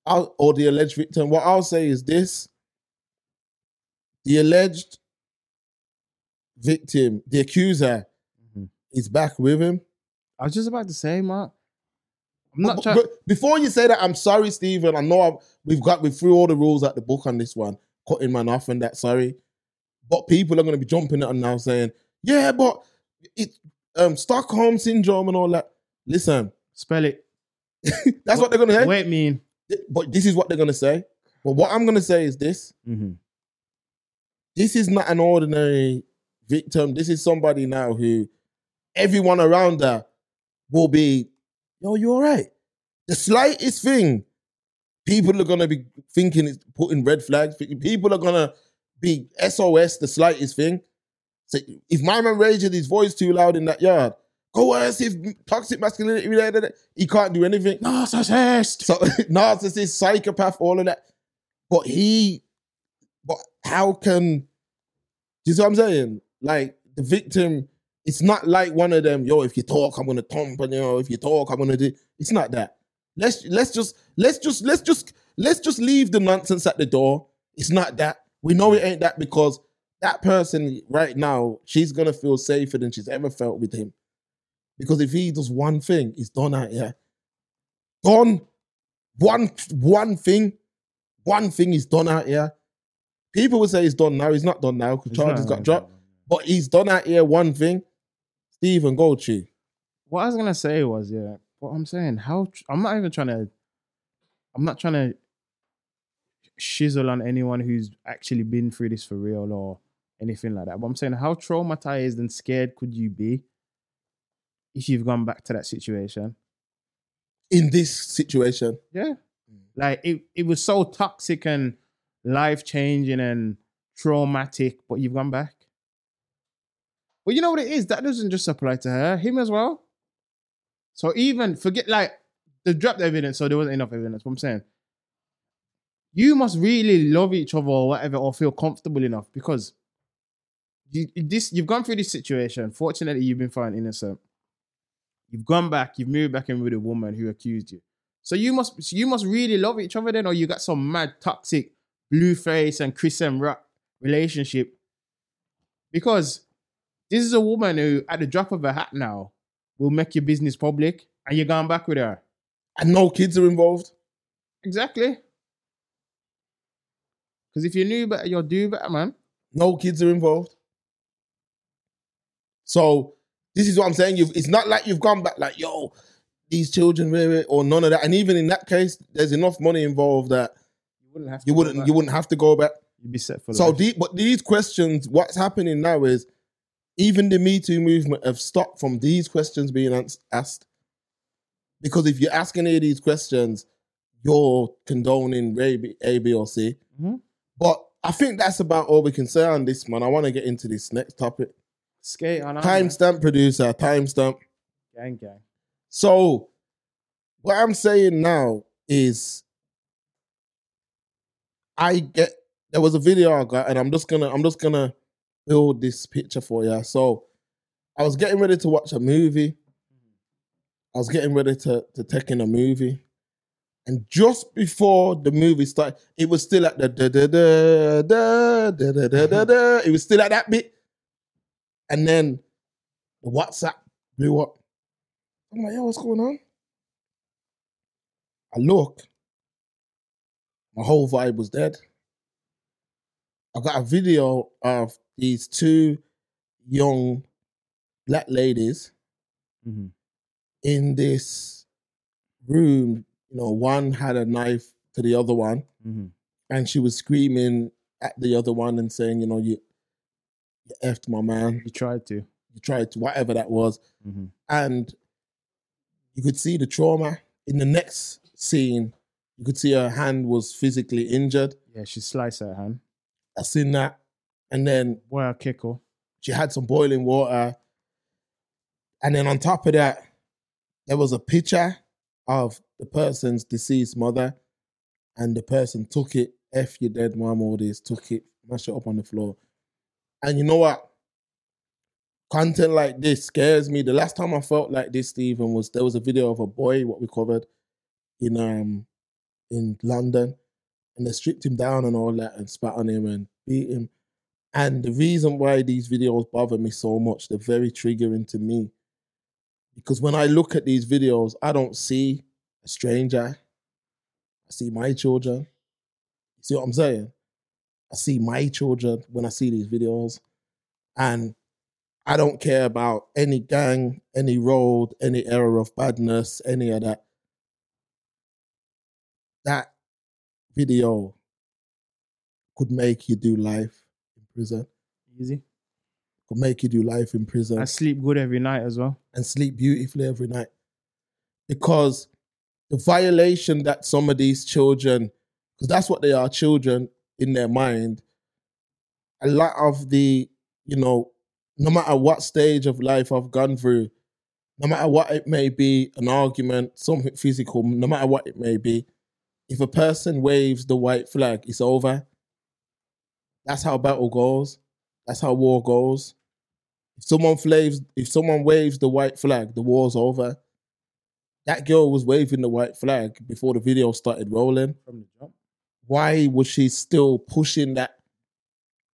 I'll, or the alleged victim? What I'll say is this the alleged victim, the accuser, Mhm. is back with him. I was just about to say, Mark. I'm But- not trying. but before you say that, I'm sorry, Stephen. I know I've, we've got we threw all the rules at the book on this one, cutting man off and that. Sorry, but people are going to be jumping on now saying, "Yeah, but it's um, Stockholm syndrome and all that." Listen, Spell it. that's what they're going to say. Wait, mean. But this is what they're going to say. But what I'm going to say is this: Mm-hmm. this is not an ordinary victim. This is somebody now who everyone around her will be, yo, you all right? The slightest thing, people are gonna be thinking it's putting red flags. People are gonna be SOS, the slightest thing. So if my man raises his voice too loud in that yard, coercive, toxic masculinity, related. he can't do anything. Narcissist. So narcissist, psychopath, all of that. But he, but how can? Do you see what I'm saying? Like the victim, it's not like one of them. Yo, if you talk, I'm gonna thump, and you know, if you talk, I'm gonna do. It's not that. Let's let's just let's just let's just let's just leave the nonsense at the door. It's not that. We know it ain't that because that person right now, she's gonna feel safer than she's ever felt with him. Because if he does one thing, he's done out here. Done one one thing, one thing he's done out here. People would say he's done now. He's not done now because It's charges not- got dropped. But he's done out here one thing. Stephen Goldtree. What I was gonna say was, yeah, what I'm saying, how I'm not even trying to, I'm not trying to shizzle on anyone who's actually been through this for real or anything like that. But I'm saying, how traumatized and scared could you be if you've gone back to that situation? in this situation. Yeah, mm. like it, it was so toxic and life changing and traumatic, but you've gone back. Well, you know what it is? That doesn't just apply to her, him as well. So even forget like they dropped the evidence, so there wasn't enough evidence. What I'm saying, you must really love each other or whatever, or feel comfortable enough because you this you've gone through this situation. Fortunately, you've been found innocent. You've gone back. You've moved back in with a woman who accused you. So you must so you must really love each other then, or you got some mad toxic Blueface and Chrisean Rock relationship. Because this is a woman who, at the drop of a hat now, will make your business public, and you're going back with her. And no kids are involved. Exactly. Because if you knew better, you'll do better, man. No kids are involved. So this is what I'm saying. You've, it's not like you've gone back like, yo, these children, or none of that. And even in that case, there's enough money involved that You wouldn't have. To you go wouldn't back. you wouldn't have to go back. You'd be set for that. So, life. the, but these questions, what's happening now is even the Me Too movement have stopped from these questions being asked. Because if you're asking any of these questions, you're condoning A, B, A, B or C. Mhm. But I think that's about all we can say on this, man. I want to get into this next topic. Skate on. Timestamp producer, timestamp. Gang, gang. So, what I'm saying now is I get there was a video I got, and I'm just gonna I'm just gonna build this picture for you. So I was getting ready to watch a movie. I was getting ready to to take in a movie. And just before the movie started, it was still at the da da da da da da da da da. It was still at that bit. And then the WhatsApp blew up. I'm like, yo, what's going on? I look, my whole vibe was dead. I got a video of these two young black ladies Mhm. in this room. You know, one had a knife to the other one, Mhm. and she was screaming at the other one and saying, you know, you, you effed my man, You tried to. you tried to, whatever that was. Mhm. And you could see the trauma. In the next scene, you could see her hand was physically injured. Yeah, she sliced her hand. I seen that. And then Boy, a kicker. she had some boiling water. And then on top of that, there was a picture of the person's deceased mother, and the person took it, F your dead mom, all this, took it, mashed it up on the floor. And you know what? Content like this scares me. The last time I felt like this, Stephen, was there was a video of a boy, what we covered in um in London, and they stripped him down and all that and spat on him and beat him. And the reason why these videos bother me so much, they're very triggering to me. Because when I look at these videos, I don't see a stranger. I see my children. See what I'm saying? I see my children when I see these videos. And I don't care about any gang, any road, any era of badness, any of that. That video could make you do life in prison. Easy. Could make you do life in prison I sleep good every night as well. and sleep beautifully every night. Because the violation that some of these children, because that's what they are, children in their mind, a lot of the, you know, no matter what stage of life I've gone through, no matter what it may be, an argument, something physical, no matter what it may be, if a person waves the white flag, it's over. That's how battle goes. That's how war goes. If someone flaves, if someone waves the white flag, the war's over. That girl was waving the white flag before the video started rolling. From the jump. Why was she still pushing that?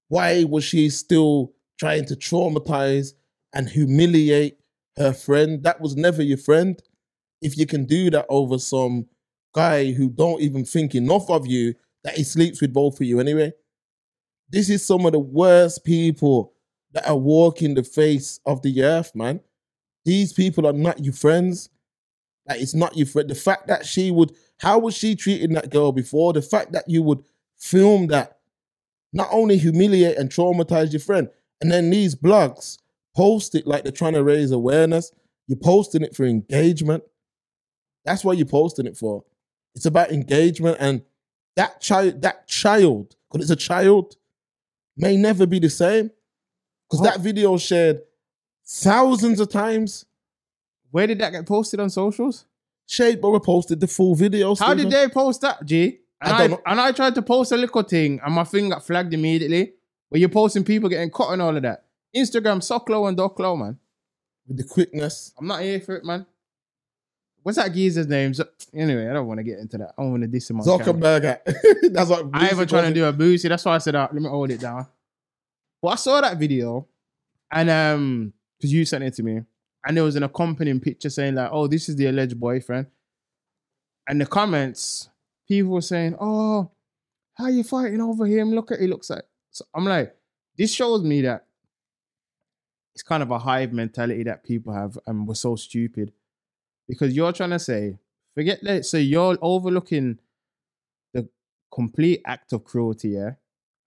Why was she still trying to traumatize and humiliate her friend? That was never your friend. If you can do that over some guy who don't even think enough of you that he sleeps with both of you anyway. This is some of the worst people that are walking the face of the earth, man. These people are not your friends. Like it's not your friend. The fact that she would, how was she treating that girl before? The fact that you would film that, not only humiliate and traumatize your friend, and then these blogs post it like they're trying to raise awareness. You're posting it for engagement. That's what you're posting it for. It's about engagement, and that child, that child, because it's a child, may never be the same. Because that video shared thousands of times. Where did that get posted on socials? Shade Borough posted the full video. How did they post that, G? And I I, know. and I tried to post a little thing and my thing got flagged immediately. But you're posting people getting caught and all of that. Instagram, Socklow and Docklow, man. with the quickness? I'm not here for it, man. What's that geezer's name? So, anyway, I don't want to get into that. I don't want to diss him on. Zuckerberg. That's what I even trying to do a boozy. That's why I said, uh, let me hold it down. Well, I saw that video, and um, because you sent it to me, and there was an accompanying picture saying like, "Oh, this is the alleged boyfriend," and the comments, people were saying, "Oh, how you fighting over him? Look at he looks like." So I'm like, this shows me that it's kind of a hive mentality that people have, and we're so stupid because you're trying to say, forget that. So you're overlooking the complete act of cruelty, yeah,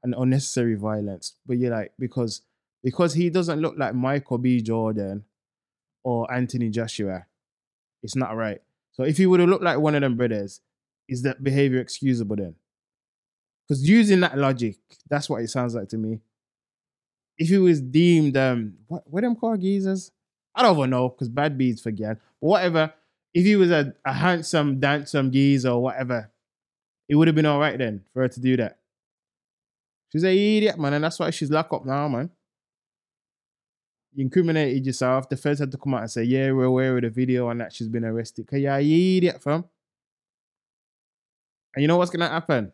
and unnecessary violence. But you're like, because because he doesn't look like Michael B. Jordan or Anthony Joshua, it's not right. So if he would have looked like one of them brothers, is that behavior excusable then? Because using that logic, that's what it sounds like to me. If he was deemed um what what them called geezers? I don't even know, because bad beats forget. But whatever. If he was a, a handsome, dancing geezer or whatever, it would have been all right then for her to do that. She's a idiot, man, and that's why she's locked up now, man. You incriminated yourself. The feds had to come out and say, yeah, we're aware of the video and that she's been arrested. Cause you're an idiot, fam. And you know what's gonna happen?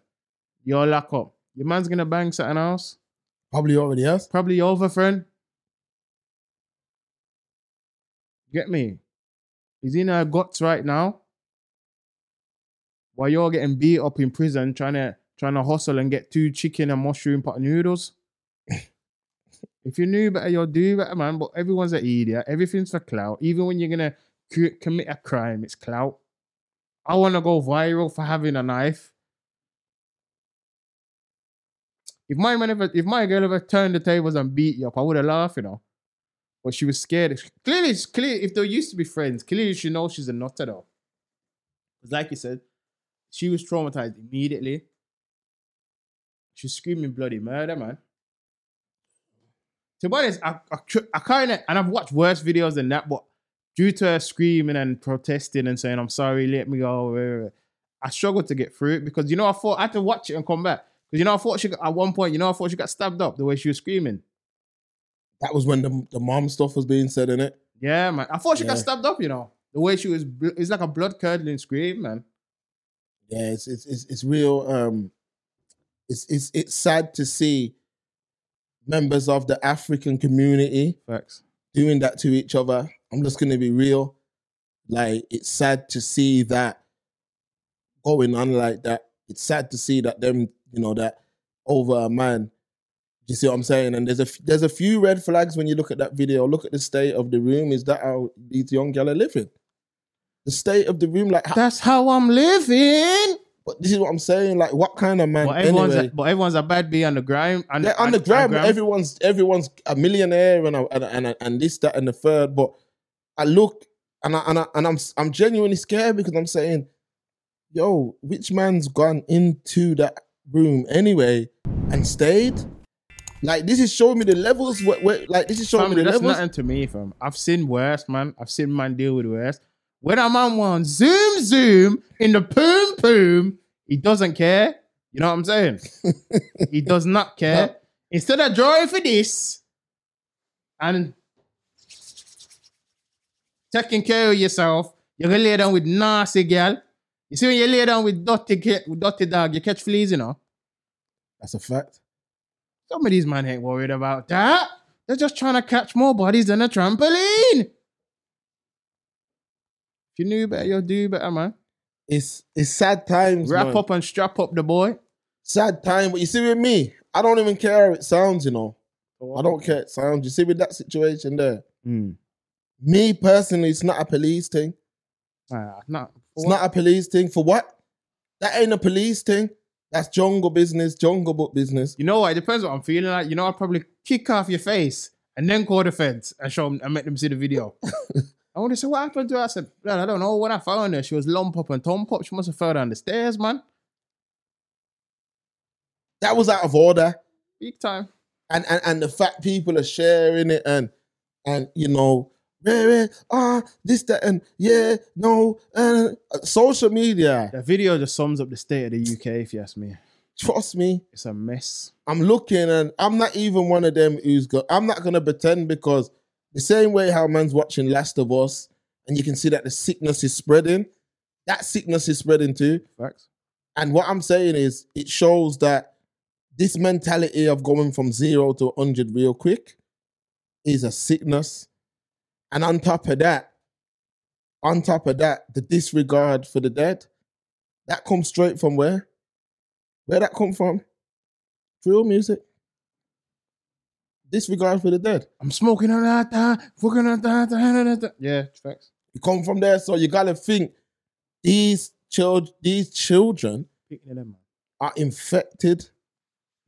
You're locked up. Your man's gonna bang something else. Probably already has. Probably over, friend. Get me? He's in her guts right now. While you're getting beat up in prison, trying to trying to hustle and get two chicken and mushroom pot noodles. If you knew better, you'll do better, man. But everyone's an idiot. Everything's for clout. Even when you're gonna c- commit a crime, it's clout. I want to go viral for having a knife. If my man ever, if my girl ever turned the tables and beat you up, I would have laughed, you know. But she was scared. Clearly, it's clear if they used to be friends, clearly she knows she's a nutter though. Because like you said, she was traumatized immediately. She's screaming bloody murder, man. To be honest, I, I, I kind of, and I've watched worse videos than that, but due to her screaming and protesting and saying, I'm sorry, let me go, I struggled to get through it because, you know, I thought I had to watch it and come back. Because, you know, I thought she got, at one point, you know, I thought she got stabbed up the way she was screaming. That was when the the mom stuff was being said in it. Yeah, man. I thought she got stabbed up, you know. The way she was, it's like a blood curdling scream, man. Yeah, it's it's it's, it's real. Um, it's it's it's sad to see members of the African community Facts. doing that to each other. I'm just gonna be real. Like it's sad to see that going on like that. It's sad to see that them, you know, that over a man. You see what I'm saying? And there's a f- there's a few red flags when you look at that video. Look at the state of the room. Is that how these young girls are living? The state of the room, like, how, That's how I'm living. But this is what I'm saying. Like, what kind of man? But everyone's, anyway? a, but everyone's a bad bee on the grime. And, Yeah, on the and everyone's everyone's a millionaire and a, and, a- and, a- and this that and the third. But I look and I, and I, and I'm I'm genuinely scared because I'm saying, yo, which man's gone into that room anyway and stayed? Like this is showing me the levels. Where, where like this is showing Fam, me the that's levels. nothing to me, fam. I've seen worse, man. I've seen man deal with worse. When a man wants zoom zoom in the poom poom, he doesn't care. You know what I'm saying? he does not care. No. Instead of drawing for this and taking care of yourself, you're gonna lay down with nasty girl. You see when you lay down with dirty, with dirty dog, you catch fleas, you know. That's a fact. Some of these men ain't worried about that. They're just trying to catch more bodies than a trampoline. If you knew better, you'll do better, man. It's it's sad times. Wrap man. up and strap up the boy. sad time. But you see with me, I don't even care how it sounds. You know, I don't care how it sounds. You see with that situation there. Mm. Me personally, it's not a police thing. Nah, not. It's not a police thing. For what? That ain't a police thing. That's jungle business, jungle book business. You know what? It depends what I'm feeling like. You know, I'll probably kick off your face and then call the feds and show them and make them see the video. I want to say, what happened to her? I said, "Blood, I don't know. When I found her, she was lump up and thump up. She must have fell down the stairs, man. That was out of order. Big time. And and, and the fact people are sharing it and and you know, yeah, ah, this, that, and yeah, no, uh, social media. The video just sums up the state of the UK, if you ask me. Trust me, It's a mess. I'm looking and I'm not even one of them who's got I'm not gonna pretend because the same way how man's watching Last of Us and you can see that the sickness is spreading, that sickness is spreading too. Facts. And what I'm saying is it shows that this mentality of going from zero to 100 real quick is a sickness. And on top of that, on top of that, the disregard for the dead, that comes straight from where? Where that come from? Drill music. Disregard for the dead. I'm smoking on that, that, uh, fucking on that. Yeah, facts. You come from there, so you gotta think these children, these children are infected.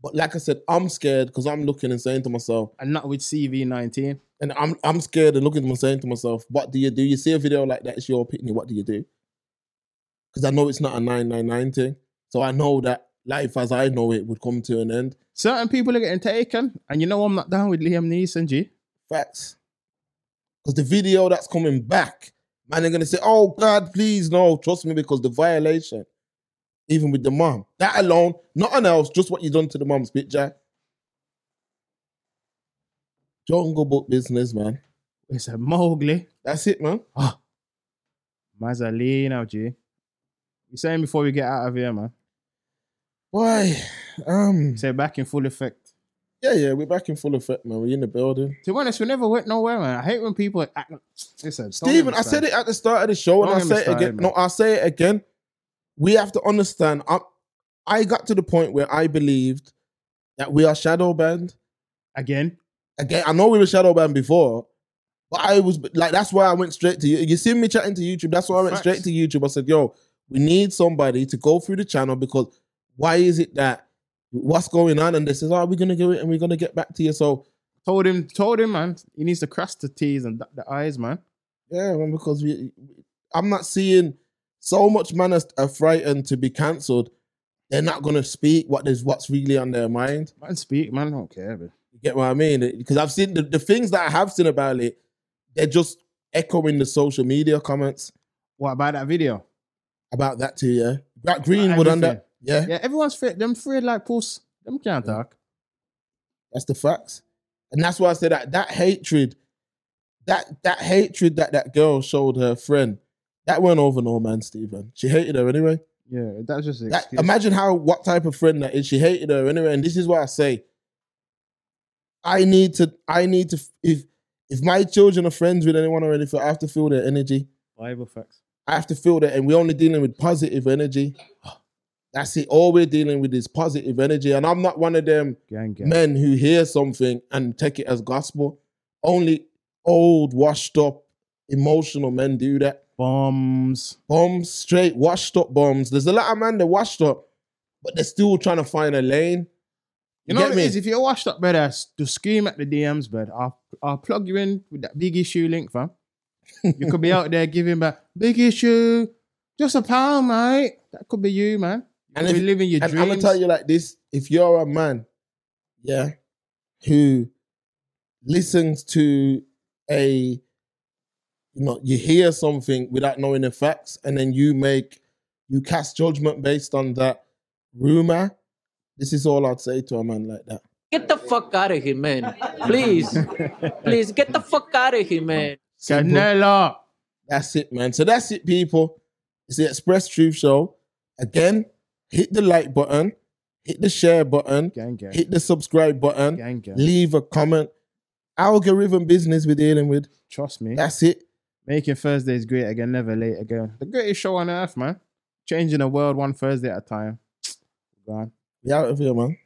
But like I said, I'm scared because I'm looking and saying to myself, And not with CV19. and I'm I'm scared and looking and saying to myself, what do you do? You see a video like that, it's your opinion. What do you do? Because I know it's not a 999 thing. So I know that life as I know it would come to an end. Certain people are getting taken, and you know I'm not down with Liam Neeson, G. Facts. Because the video that's coming back, man, they're gonna say, "Oh God, please no, trust me," because the violation, even with the mom, that alone, nothing else, just what you done to the mom's bitch, Jack. Jungle Book business, man. It's a Mowgli. That's it, man. Ah. Mazalina, G. You saying before we get out of here, man? Why? Um. Say back in full effect. Yeah, yeah. We're back in full effect, man. We're in the building. To be honest, we never went nowhere, man. I hate when people act. Listen, don't Stephen, get me I said it at the start of the show, and Don't I say it again. man. No, I'll say it again. We have to understand. I, I got to the point where I believed that we are shadow banned. again. Again, I know we were shadow banned before, but I was like, that's why I went straight to you. You see me chatting to YouTube. That's why I went Facts. straight to YouTube. I said, "Yo, we need somebody to go through the channel because why is it that what's going on?" And they says, "Oh, we're gonna do it and we're gonna get back to you." So Told him, told him, man. He needs to cross the T's and the I's, man. Yeah, man, because we, I'm not seeing so much man are, are frightened to be cancelled. They're not gonna speak what is what's really on their mind. Man, speak, man. I don't care, man. You get what I mean? Because I've seen the, the things that I have seen about it. They're just echoing the social media comments What about that video? about that too. Yeah, Black Greenwood that. Yeah, Yeah, everyone's afraid. Them afraid like puss. Them can't talk. that's the facts, and that's why I said that that hatred, that that hatred that that girl showed her friend, that went over no man, Stephen. She hated her anyway. Yeah, that's just That, imagine how what type of friend that is. She hated her anyway, and this is why I say, I need to. I need to. If if my children are friends with anyone or anything, I have to feel their energy. Bible facts. I have to feel that, and we're only dealing with positive energy. That's it. All we're dealing with is positive energy, and I'm not one of them Gang, gang. men who hear something and take it as gospel. Only old, washed up, emotional men do that. Bombs. Bombs, straight washed up bombs. There's a lot of men that washed up, but they're still trying to find a lane. You know what me? it is? If you're washed up, brother, to scream at the DMs, bud, I'll, I'll plug you in with that big issue link, fam. You could be out there giving back big issue, just a pound, mate. That could be you, man. You And could be if- living your And I'm gonna tell you like this: if you're a man, yeah, who listens to a, you know, you hear something without knowing the facts, and then you make, you cast judgment based on that rumor. This is all I'd say to a man like that. Get the fuck out of here, man. Please. Please get the fuck out of here, man. Simple. Canela. That's it, man. So that's it, people. It's the Express Truth Show. Again, hit the like button, hit the share button, Gang, gang. hit the subscribe button, Gang, leave a comment. Algorithm business we're dealing with. Trust me. That's it. Making Thursdays great again, never late again. The greatest show on earth, man. Changing the world one Thursday at a time. Gone. We out of here, man.